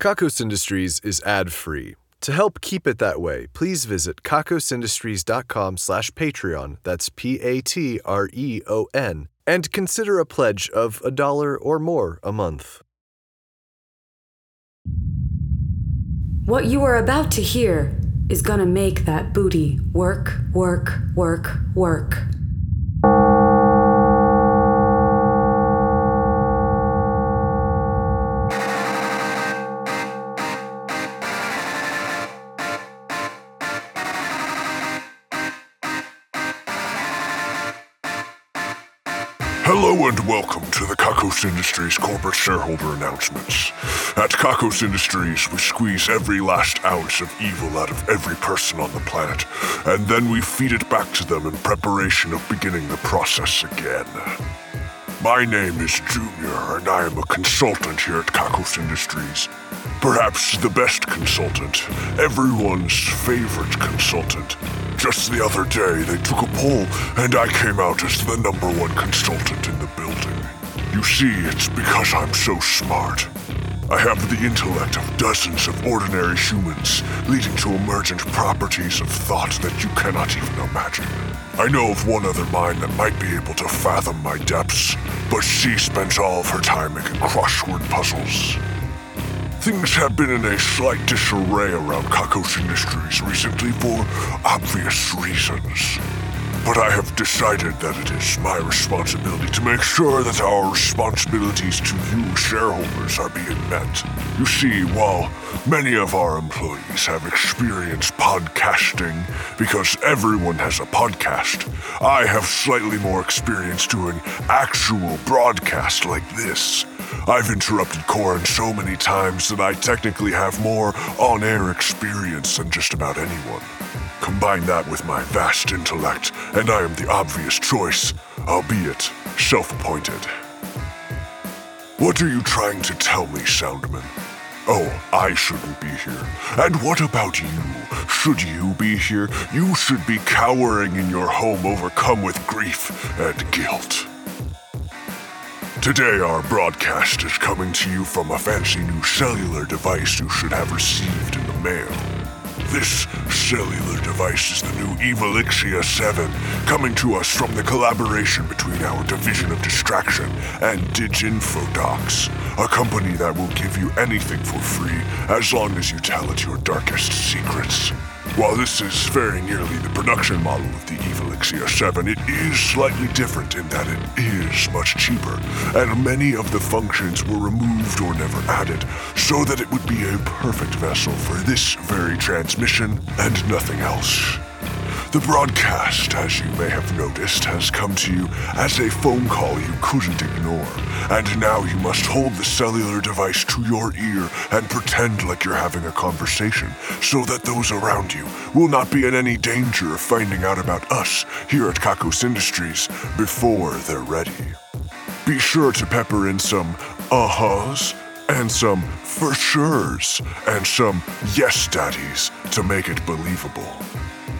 Kakos Industries is ad-free. To help keep it that way, please visit kakosindustries.com slash Patreon, that's P-A-T-R-E-O-N, and consider a pledge of a dollar or more a month. What you are about to hear is gonna make that booty work, work, work, work. Welcome to the Kakos Industries corporate shareholder announcements. At Kakos Industries, we squeeze every last ounce of evil out of every person on the planet, and then we feed it back to them in preparation of beginning the process again. My name is Junior, and I am a consultant here at Kakos Industries. Perhaps the best consultant, everyone's favorite consultant. Just the other day, they took a poll, and I came out as the number one consultant in the. You see, it's because I'm so smart. I have the intellect of dozens of ordinary humans, leading to emergent properties of thought that you cannot even imagine. I know of one other mind that might be able to fathom my depths, but she spends all of her time making crossword puzzles. Things have been in a slight disarray around Kakos Industries recently for obvious reasons. But I have decided that it is my responsibility to make sure that our responsibilities to you shareholders are being met. You see, while many of our employees have experience podcasting because everyone has a podcast, I have slightly more experience doing actual broadcast like this. I've interrupted Corin so many times that I technically have more on air experience than just about anyone. Combine that with my vast intellect, and I am the obvious choice, albeit self appointed. What are you trying to tell me, Soundman? Oh, I shouldn't be here. And what about you? Should you be here, you should be cowering in your home, overcome with grief and guilt. Today, our broadcast is coming to you from a fancy new cellular device you should have received in the mail. This cellular device is the new Evilixia 7, coming to us from the collaboration between our Division of Distraction and Diginfodocs, a company that will give you anything for free as long as you tell it your darkest secrets. While this is very nearly the production model of the Evilixia 7, it is slightly different in that it is much cheaper, and many of the functions were removed or never added, so that it would be a perfect vessel for this very transmission and nothing else. The broadcast, as you may have noticed, has come to you as a phone call you couldn't ignore, and now you must hold the cellular device to your ear and pretend like you're having a conversation, so that those around you will not be in any danger of finding out about us here at Kakos Industries before they're ready. Be sure to pepper in some uh-huhs and some for sure's and some yes daddies to make it believable.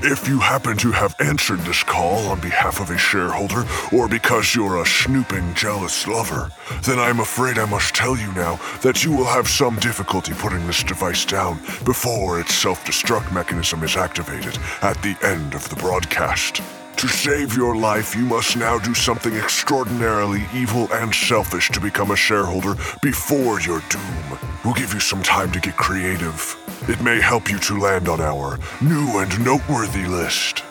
If you happen to have answered this call on behalf of a shareholder or because you're a snooping, jealous lover, then I'm afraid I must tell you now that you will have some difficulty putting this device down before its self destruct mechanism is activated at the end of the broadcast. To save your life, you must now do something extraordinarily evil and selfish to become a shareholder before your doom. We'll give you some time to get creative. It may help you to land on our new and noteworthy list.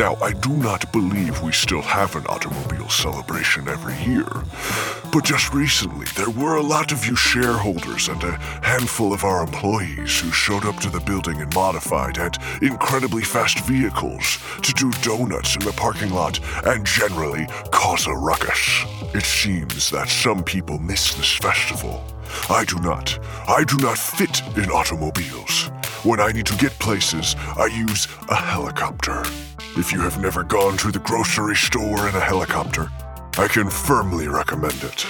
Now, I do not believe we still have an automobile celebration every year. But just recently, there were a lot of you shareholders and a handful of our employees who showed up to the building in modified and incredibly fast vehicles to do donuts in the parking lot and generally cause a ruckus. It seems that some people miss this festival. I do not. I do not fit in automobiles. When I need to get places, I use a helicopter. If you have never gone to the grocery store in a helicopter, I can firmly recommend it.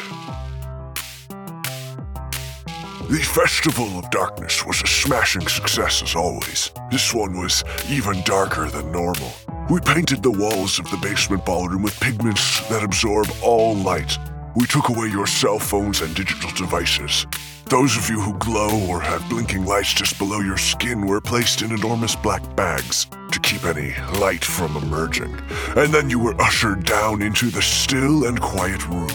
The Festival of Darkness was a smashing success as always. This one was even darker than normal. We painted the walls of the basement ballroom with pigments that absorb all light. We took away your cell phones and digital devices. Those of you who glow or have blinking lights just below your skin were placed in enormous black bags to keep any light from emerging. And then you were ushered down into the still and quiet room.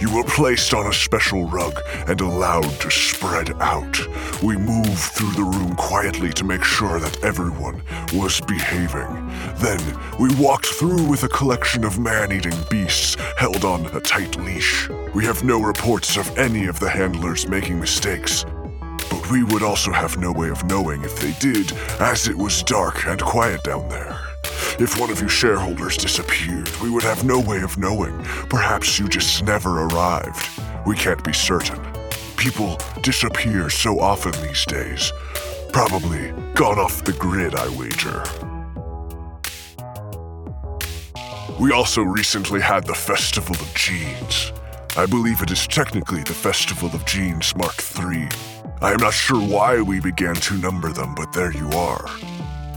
You were placed on a special rug and allowed to spread out. We moved through the room quietly to make sure that everyone was behaving. Then we walked through with a collection of man eating beasts held on a tight leash. We have no reports of any of the handlers making mistakes. But we would also have no way of knowing if they did, as it was dark and quiet down there. If one of you shareholders disappeared, we would have no way of knowing. Perhaps you just never arrived. We can't be certain. People disappear so often these days. Probably gone off the grid, I wager. We also recently had the Festival of Genes. I believe it is technically the Festival of Genes Mark III. I am not sure why we began to number them, but there you are.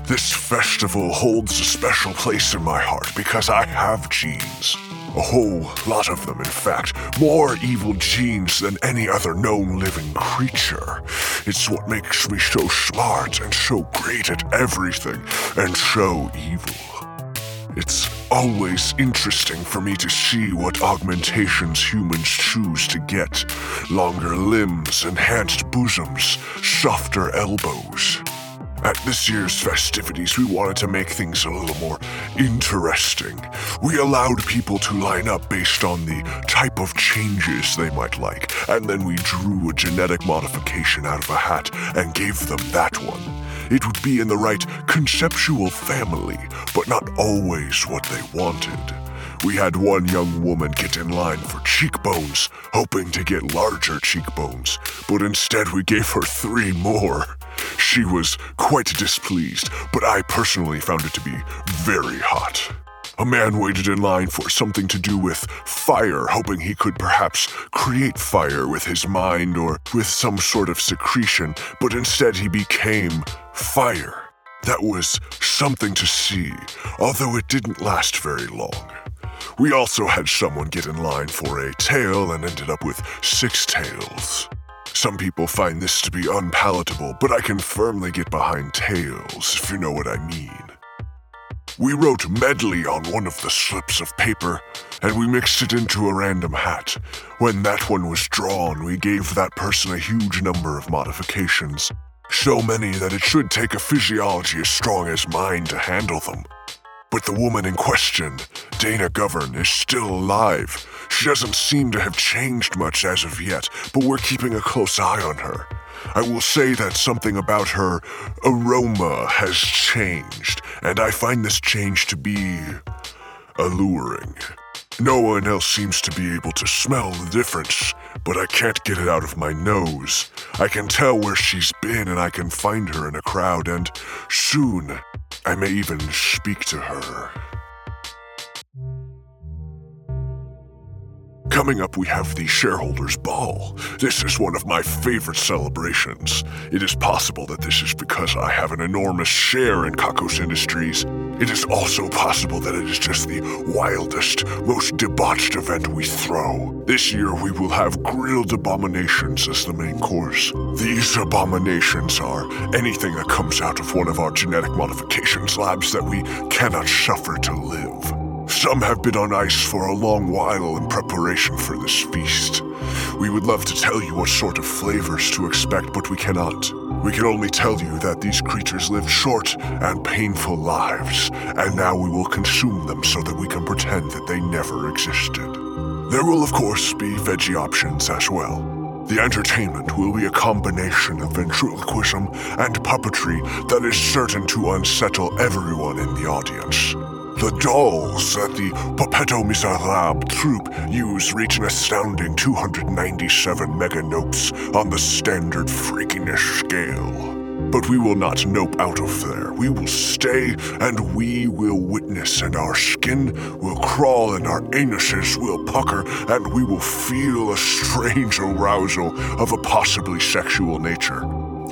This festival holds a special place in my heart because I have genes. A whole lot of them, in fact. More evil genes than any other known living creature. It's what makes me so smart and so great at everything and so evil. It's always interesting for me to see what augmentations humans choose to get longer limbs, enhanced bosoms, softer elbows. At this year's festivities, we wanted to make things a little more interesting. We allowed people to line up based on the type of changes they might like, and then we drew a genetic modification out of a hat and gave them that one. It would be in the right conceptual family, but not always what they wanted. We had one young woman get in line for cheekbones, hoping to get larger cheekbones, but instead we gave her three more. She was quite displeased, but I personally found it to be very hot. A man waited in line for something to do with fire, hoping he could perhaps create fire with his mind or with some sort of secretion, but instead he became fire. That was something to see, although it didn't last very long. We also had someone get in line for a tail and ended up with six tails. Some people find this to be unpalatable, but I can firmly get behind tails, if you know what I mean. We wrote medley on one of the slips of paper, and we mixed it into a random hat. When that one was drawn, we gave that person a huge number of modifications. So many that it should take a physiology as strong as mine to handle them. But the woman in question, Dana Govern, is still alive. She doesn't seem to have changed much as of yet, but we're keeping a close eye on her. I will say that something about her aroma has changed, and I find this change to be alluring. No one else seems to be able to smell the difference, but I can't get it out of my nose. I can tell where she's been and I can find her in a crowd, and soon I may even speak to her. Coming up, we have the Shareholders Ball. This is one of my favorite celebrations. It is possible that this is because I have an enormous share in Kakos Industries. It is also possible that it is just the wildest, most debauched event we throw. This year, we will have grilled abominations as the main course. These abominations are anything that comes out of one of our genetic modifications labs that we cannot suffer to live. Some have been on ice for a long while in preparation for this feast. We would love to tell you what sort of flavors to expect, but we cannot. We can only tell you that these creatures live short and painful lives, and now we will consume them so that we can pretend that they never existed. There will, of course, be veggie options as well. The entertainment will be a combination of ventriloquism and puppetry that is certain to unsettle everyone in the audience. The dolls that the Puppetto Miserable troupe use reach an astounding 297 mega nopes on the standard freakiness scale. But we will not nope out of there. We will stay and we will witness, and our skin will crawl and our anuses will pucker, and we will feel a strange arousal of a possibly sexual nature.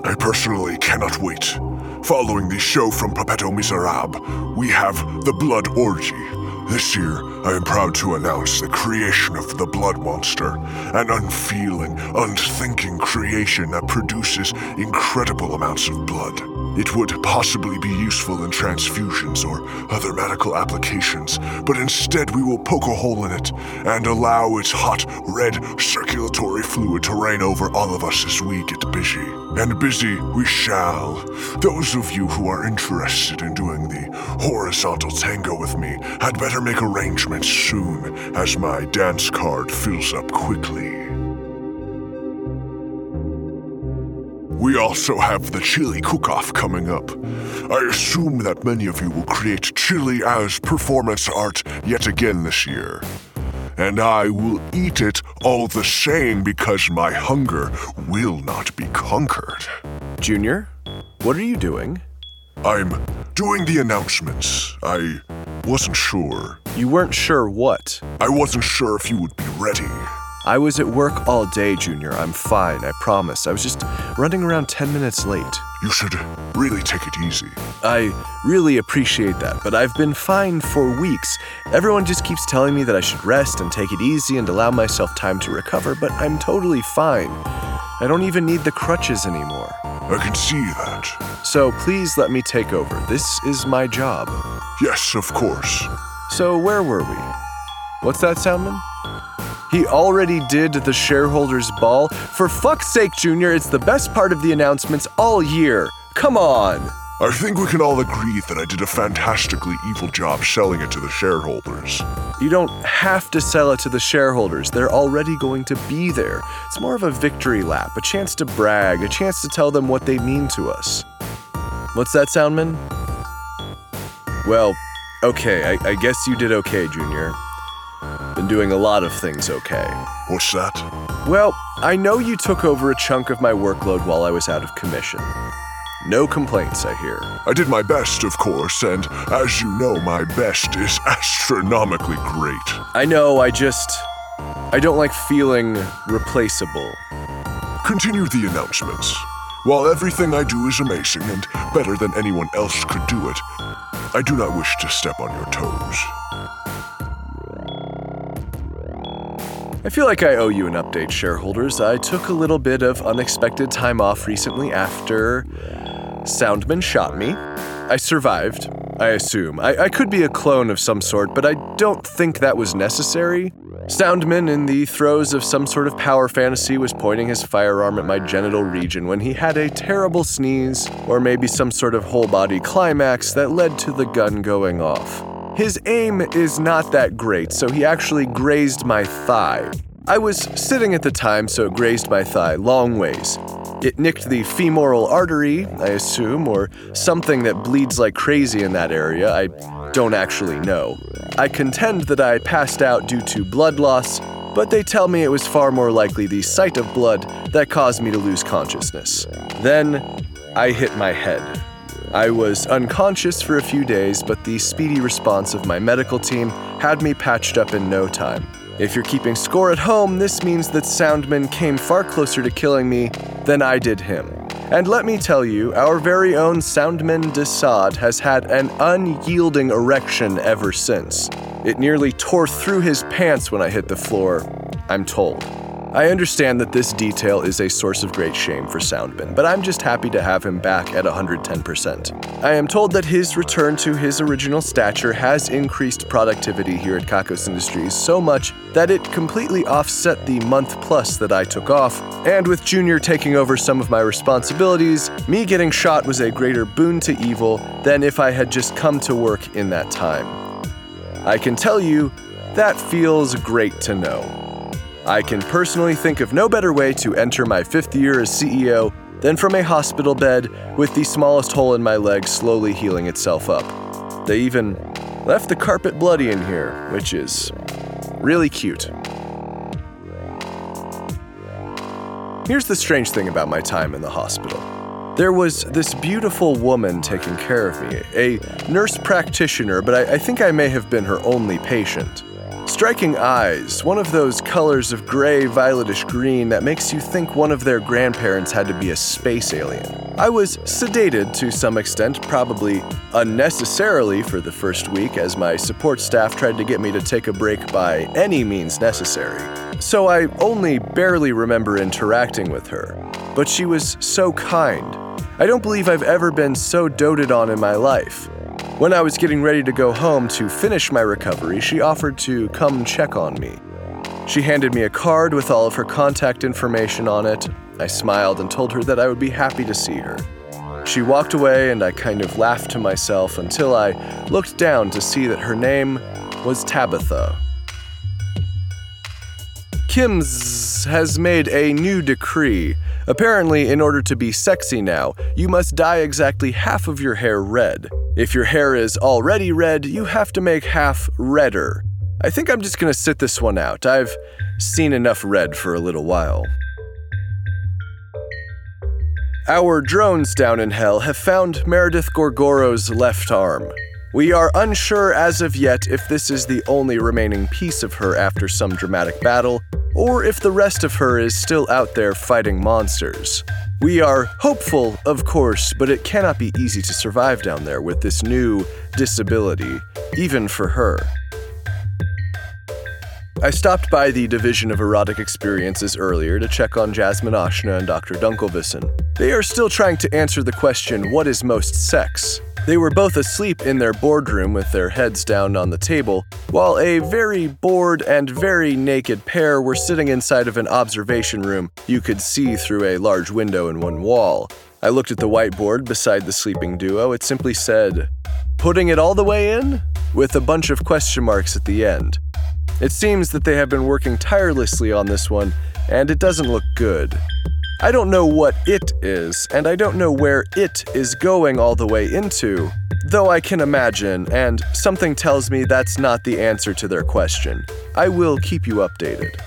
I personally cannot wait. Following the show from Puppetto Miserable, we have The Blood Orgy. This year, I am proud to announce the creation of the Blood Monster, an unfeeling, unthinking creation that produces incredible amounts of blood. It would possibly be useful in transfusions or other medical applications, but instead we will poke a hole in it and allow its hot, red circulatory fluid to reign over all of us as we get busy. And busy we shall. Those of you who are interested in doing the horizontal tango with me had better make arrangements soon, as my dance card fills up quickly. We also have the chili cook-off coming up. I assume that many of you will create chili as performance art yet again this year. And I will eat it all the same because my hunger will not be conquered. Junior, what are you doing? I'm doing the announcements. I wasn't sure. You weren't sure what. I wasn't sure if you would be ready. I was at work all day, Junior. I'm fine, I promise. I was just running around 10 minutes late. You should really take it easy. I really appreciate that, but I've been fine for weeks. Everyone just keeps telling me that I should rest and take it easy and allow myself time to recover, but I'm totally fine. I don't even need the crutches anymore. I can see that. So please let me take over. This is my job. Yes, of course. So where were we? What's that, Soundman? He already did the shareholders' ball. For fuck's sake, Junior, it's the best part of the announcements all year. Come on. I think we can all agree that I did a fantastically evil job selling it to the shareholders. You don't have to sell it to the shareholders. They're already going to be there. It's more of a victory lap, a chance to brag, a chance to tell them what they mean to us. What's that, Soundman? Well, okay, I, I guess you did okay, Junior. Been doing a lot of things okay. What's that? Well, I know you took over a chunk of my workload while I was out of commission. No complaints, I hear. I did my best, of course, and as you know, my best is astronomically great. I know, I just. I don't like feeling replaceable. Continue the announcements. While everything I do is amazing and better than anyone else could do it, I do not wish to step on your toes. I feel like I owe you an update, shareholders. I took a little bit of unexpected time off recently after Soundman shot me. I survived, I assume. I, I could be a clone of some sort, but I don't think that was necessary. Soundman, in the throes of some sort of power fantasy, was pointing his firearm at my genital region when he had a terrible sneeze, or maybe some sort of whole body climax that led to the gun going off. His aim is not that great, so he actually grazed my thigh. I was sitting at the time, so it grazed my thigh long ways. It nicked the femoral artery, I assume, or something that bleeds like crazy in that area. I don't actually know. I contend that I passed out due to blood loss, but they tell me it was far more likely the sight of blood that caused me to lose consciousness. Then I hit my head. I was unconscious for a few days, but the speedy response of my medical team had me patched up in no time. If you're keeping score at home, this means that Soundman came far closer to killing me than I did him. And let me tell you, our very own Soundman Desaad has had an unyielding erection ever since. It nearly tore through his pants when I hit the floor, I'm told. I understand that this detail is a source of great shame for Soundman, but I'm just happy to have him back at 110%. I am told that his return to his original stature has increased productivity here at Kakos Industries so much that it completely offset the month plus that I took off, and with Junior taking over some of my responsibilities, me getting shot was a greater boon to evil than if I had just come to work in that time. I can tell you, that feels great to know. I can personally think of no better way to enter my fifth year as CEO than from a hospital bed with the smallest hole in my leg slowly healing itself up. They even left the carpet bloody in here, which is really cute. Here's the strange thing about my time in the hospital. There was this beautiful woman taking care of me, a nurse practitioner, but I, I think I may have been her only patient. Striking eyes, one of those colors of gray, violetish green that makes you think one of their grandparents had to be a space alien. I was sedated to some extent, probably unnecessarily for the first week, as my support staff tried to get me to take a break by any means necessary. So I only barely remember interacting with her. But she was so kind. I don't believe I've ever been so doted on in my life. When I was getting ready to go home to finish my recovery, she offered to come check on me. She handed me a card with all of her contact information on it. I smiled and told her that I would be happy to see her. She walked away, and I kind of laughed to myself until I looked down to see that her name was Tabitha. Kim's has made a new decree. Apparently, in order to be sexy now, you must dye exactly half of your hair red. If your hair is already red, you have to make half redder. I think I'm just gonna sit this one out. I've seen enough red for a little while. Our drones down in hell have found Meredith Gorgoro's left arm. We are unsure as of yet if this is the only remaining piece of her after some dramatic battle, or if the rest of her is still out there fighting monsters. We are hopeful, of course, but it cannot be easy to survive down there with this new disability, even for her. I stopped by the Division of Erotic Experiences earlier to check on Jasmine Ashna and Dr. Dunkelvissen. They are still trying to answer the question what is most sex? They were both asleep in their boardroom with their heads down on the table, while a very bored and very naked pair were sitting inside of an observation room you could see through a large window in one wall. I looked at the whiteboard beside the sleeping duo. It simply said, Putting it all the way in? with a bunch of question marks at the end. It seems that they have been working tirelessly on this one, and it doesn't look good. I don't know what it is, and I don't know where it is going all the way into, though I can imagine, and something tells me that's not the answer to their question. I will keep you updated.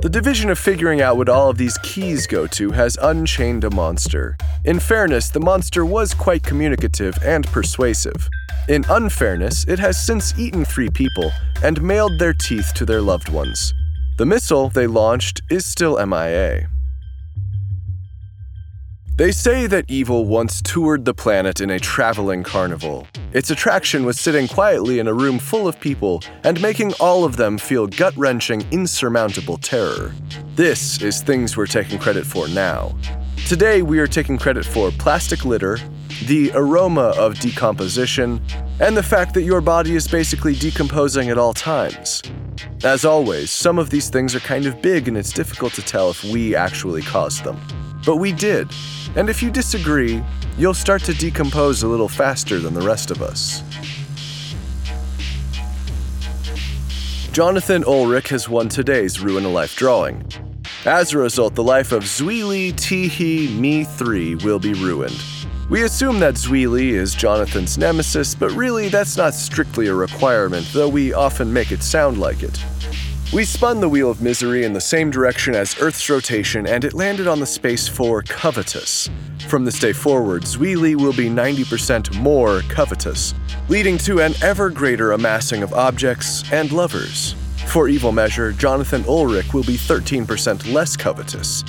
The division of figuring out what all of these keys go to has unchained a monster. In fairness, the monster was quite communicative and persuasive. In unfairness, it has since eaten three people and mailed their teeth to their loved ones. The missile they launched is still MIA. They say that evil once toured the planet in a traveling carnival. Its attraction was sitting quietly in a room full of people and making all of them feel gut wrenching, insurmountable terror. This is things we're taking credit for now. Today, we are taking credit for plastic litter, the aroma of decomposition, and the fact that your body is basically decomposing at all times. As always, some of these things are kind of big and it's difficult to tell if we actually caused them. But we did. And if you disagree, you'll start to decompose a little faster than the rest of us. Jonathan Ulrich has won today's Ruin a Life drawing. As a result, the life of Zweely Teehee Me 3 will be ruined. We assume that Zweely is Jonathan's nemesis, but really that's not strictly a requirement, though we often make it sound like it. We spun the Wheel of Misery in the same direction as Earth's rotation, and it landed on the space for Covetous. From this day forward, Zweely will be 90% more covetous, leading to an ever greater amassing of objects and lovers. For evil measure, Jonathan Ulrich will be 13% less covetous,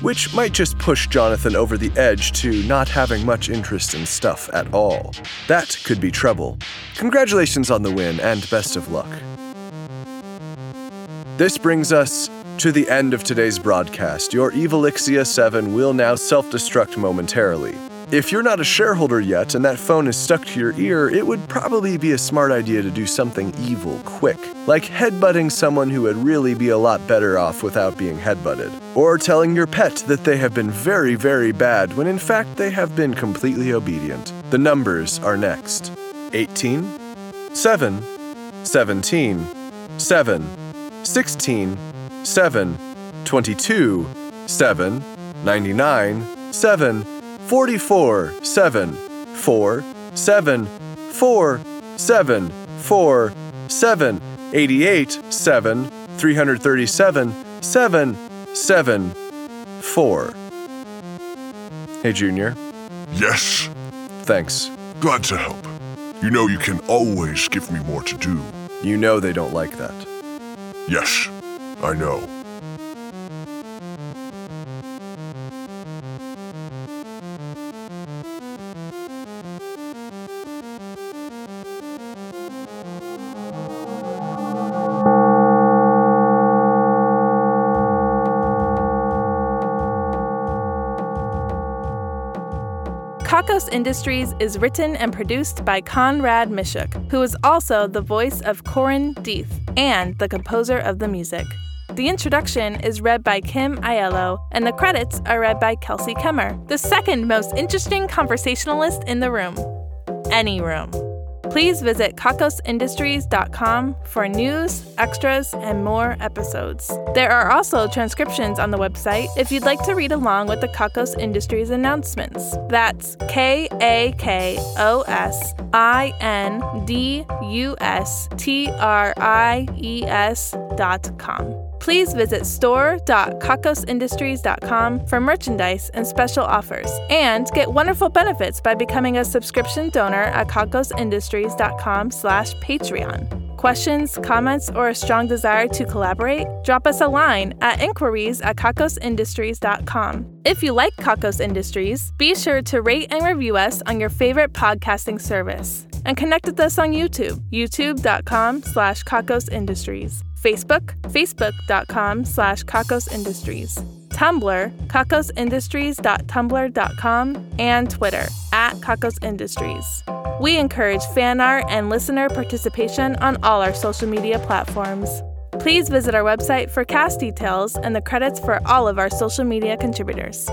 which might just push Jonathan over the edge to not having much interest in stuff at all. That could be trouble. Congratulations on the win, and best of luck. This brings us to the end of today's broadcast. Your Evilixia 7 will now self destruct momentarily. If you're not a shareholder yet and that phone is stuck to your ear, it would probably be a smart idea to do something evil quick, like headbutting someone who would really be a lot better off without being headbutted, or telling your pet that they have been very, very bad when in fact they have been completely obedient. The numbers are next 18, 7, 17, 7, 16, 7, 22, 7, 99, 7, 44, 7, 4, 7, 4, 7, 4, 7, 88, 7, 337, 7, 7, 4. Hey, Junior. Yes, Thanks. glad to help. You know you can always give me more to do. You know they don't like that. Yes, I know. Kakos Industries is written and produced by Conrad Mishuk, who is also the voice of Corin Deeth and the composer of the music. The introduction is read by Kim Aiello, and the credits are read by Kelsey Kemmer, the second most interesting conversationalist in the room. Any room. Please visit kakosindustries.com for news, extras, and more episodes. There are also transcriptions on the website if you'd like to read along with the Kakos Industries announcements. That's K A K O S I N D U S T R I E S dot com. Please visit store.kakosindustries.com for merchandise and special offers, and get wonderful benefits by becoming a subscription donor at kakosindustries.com slash Patreon. Questions, comments, or a strong desire to collaborate? Drop us a line at inquiries at kakosindustries.com. If you like Kakos Industries, be sure to rate and review us on your favorite podcasting service. And connect with us on YouTube, youtube.com slash kakosindustries. Facebook, facebook.com slash Kakos Industries, Tumblr, kakosindustries.tumblr.com, and Twitter, at Kakos Industries. We encourage fan art and listener participation on all our social media platforms. Please visit our website for cast details and the credits for all of our social media contributors.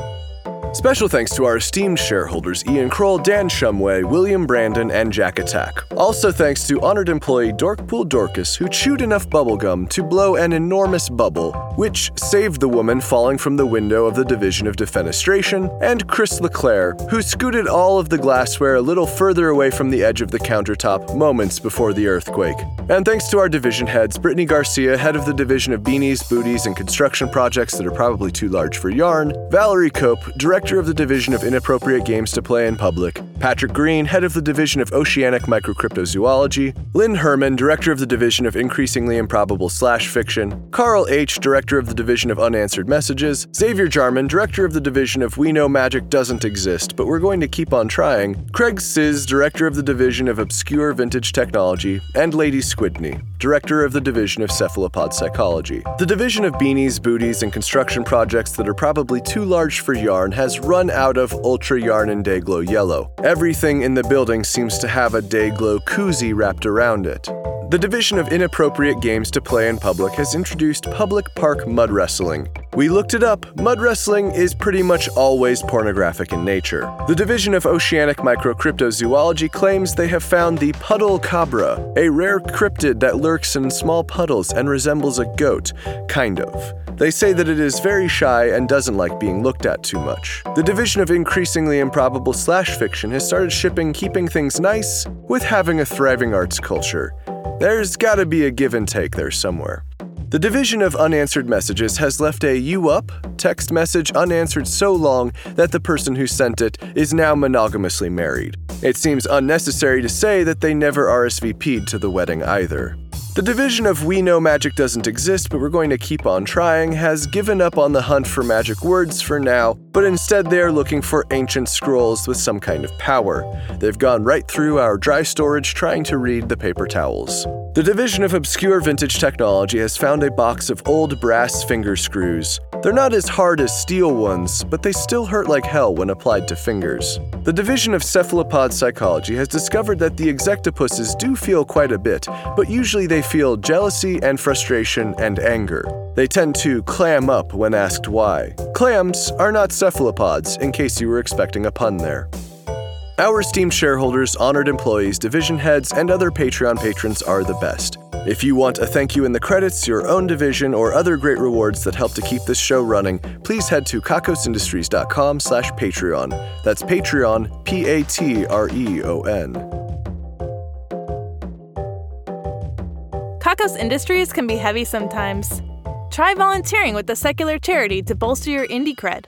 Special thanks to our esteemed shareholders Ian Kroll, Dan Shumway, William Brandon, and Jack Attack. Also thanks to honored employee Dorkpool Dorcas, who chewed enough bubblegum to blow an enormous bubble, which saved the woman falling from the window of the Division of Defenestration, and Chris LeClaire, who scooted all of the glassware a little further away from the edge of the countertop moments before the earthquake. And thanks to our division heads, Brittany Garcia, head of the Division of Beanies, Booties, and Construction Projects that are probably too large for yarn, Valerie Cope, Director of the Division of Inappropriate Games to Play in Public, Patrick Green, Head of the Division of Oceanic Microcryptozoology, Lynn Herman, Director of the Division of Increasingly Improbable Slash Fiction, Carl H., Director of the Division of Unanswered Messages, Xavier Jarman, Director of the Division of We Know Magic Doesn't Exist, but we're going to keep on trying, Craig Siz, Director of the Division of Obscure Vintage Technology, and Lady Squidney, Director of the Division of Cephalopod Psychology. The Division of Beanies, Booties, and Construction Projects that are probably too large for yarn has run out of Ultra Yarn and Dayglow Yellow. Everything in the building seems to have a Dayglow koozie wrapped around it. The Division of Inappropriate Games to Play in Public has introduced Public Park Mud Wrestling. We looked it up. Mud wrestling is pretty much always pornographic in nature. The Division of Oceanic Microcryptozoology claims they have found the Puddle Cabra, a rare cryptid that lurks in small puddles and resembles a goat, kind of. They say that it is very shy and doesn't like being looked at too much. The Division of Increasingly Improbable Slash Fiction has started shipping Keeping Things Nice with having a thriving arts culture. There's gotta be a give and take there somewhere. The Division of Unanswered Messages has left a you up text message unanswered so long that the person who sent it is now monogamously married. It seems unnecessary to say that they never RSVP'd to the wedding either. The division of We Know Magic Doesn't Exist, but we're going to keep on trying has given up on the hunt for magic words for now, but instead they are looking for ancient scrolls with some kind of power. They've gone right through our dry storage trying to read the paper towels. The division of Obscure Vintage Technology has found a box of old brass finger screws. They're not as hard as steel ones, but they still hurt like hell when applied to fingers. The division of Cephalopod Psychology has discovered that the exectopuses do feel quite a bit, but usually they feel jealousy and frustration and anger. They tend to clam up when asked why. Clams are not cephalopods, in case you were expecting a pun there. Our esteemed shareholders, honored employees, division heads, and other Patreon patrons are the best. If you want a thank you in the credits, your own division, or other great rewards that help to keep this show running, please head to kakosindustries.com slash Patreon. That's Patreon, P-A-T-R-E-O-N. Kakos Industries can be heavy sometimes. Try volunteering with a secular charity to bolster your indie cred.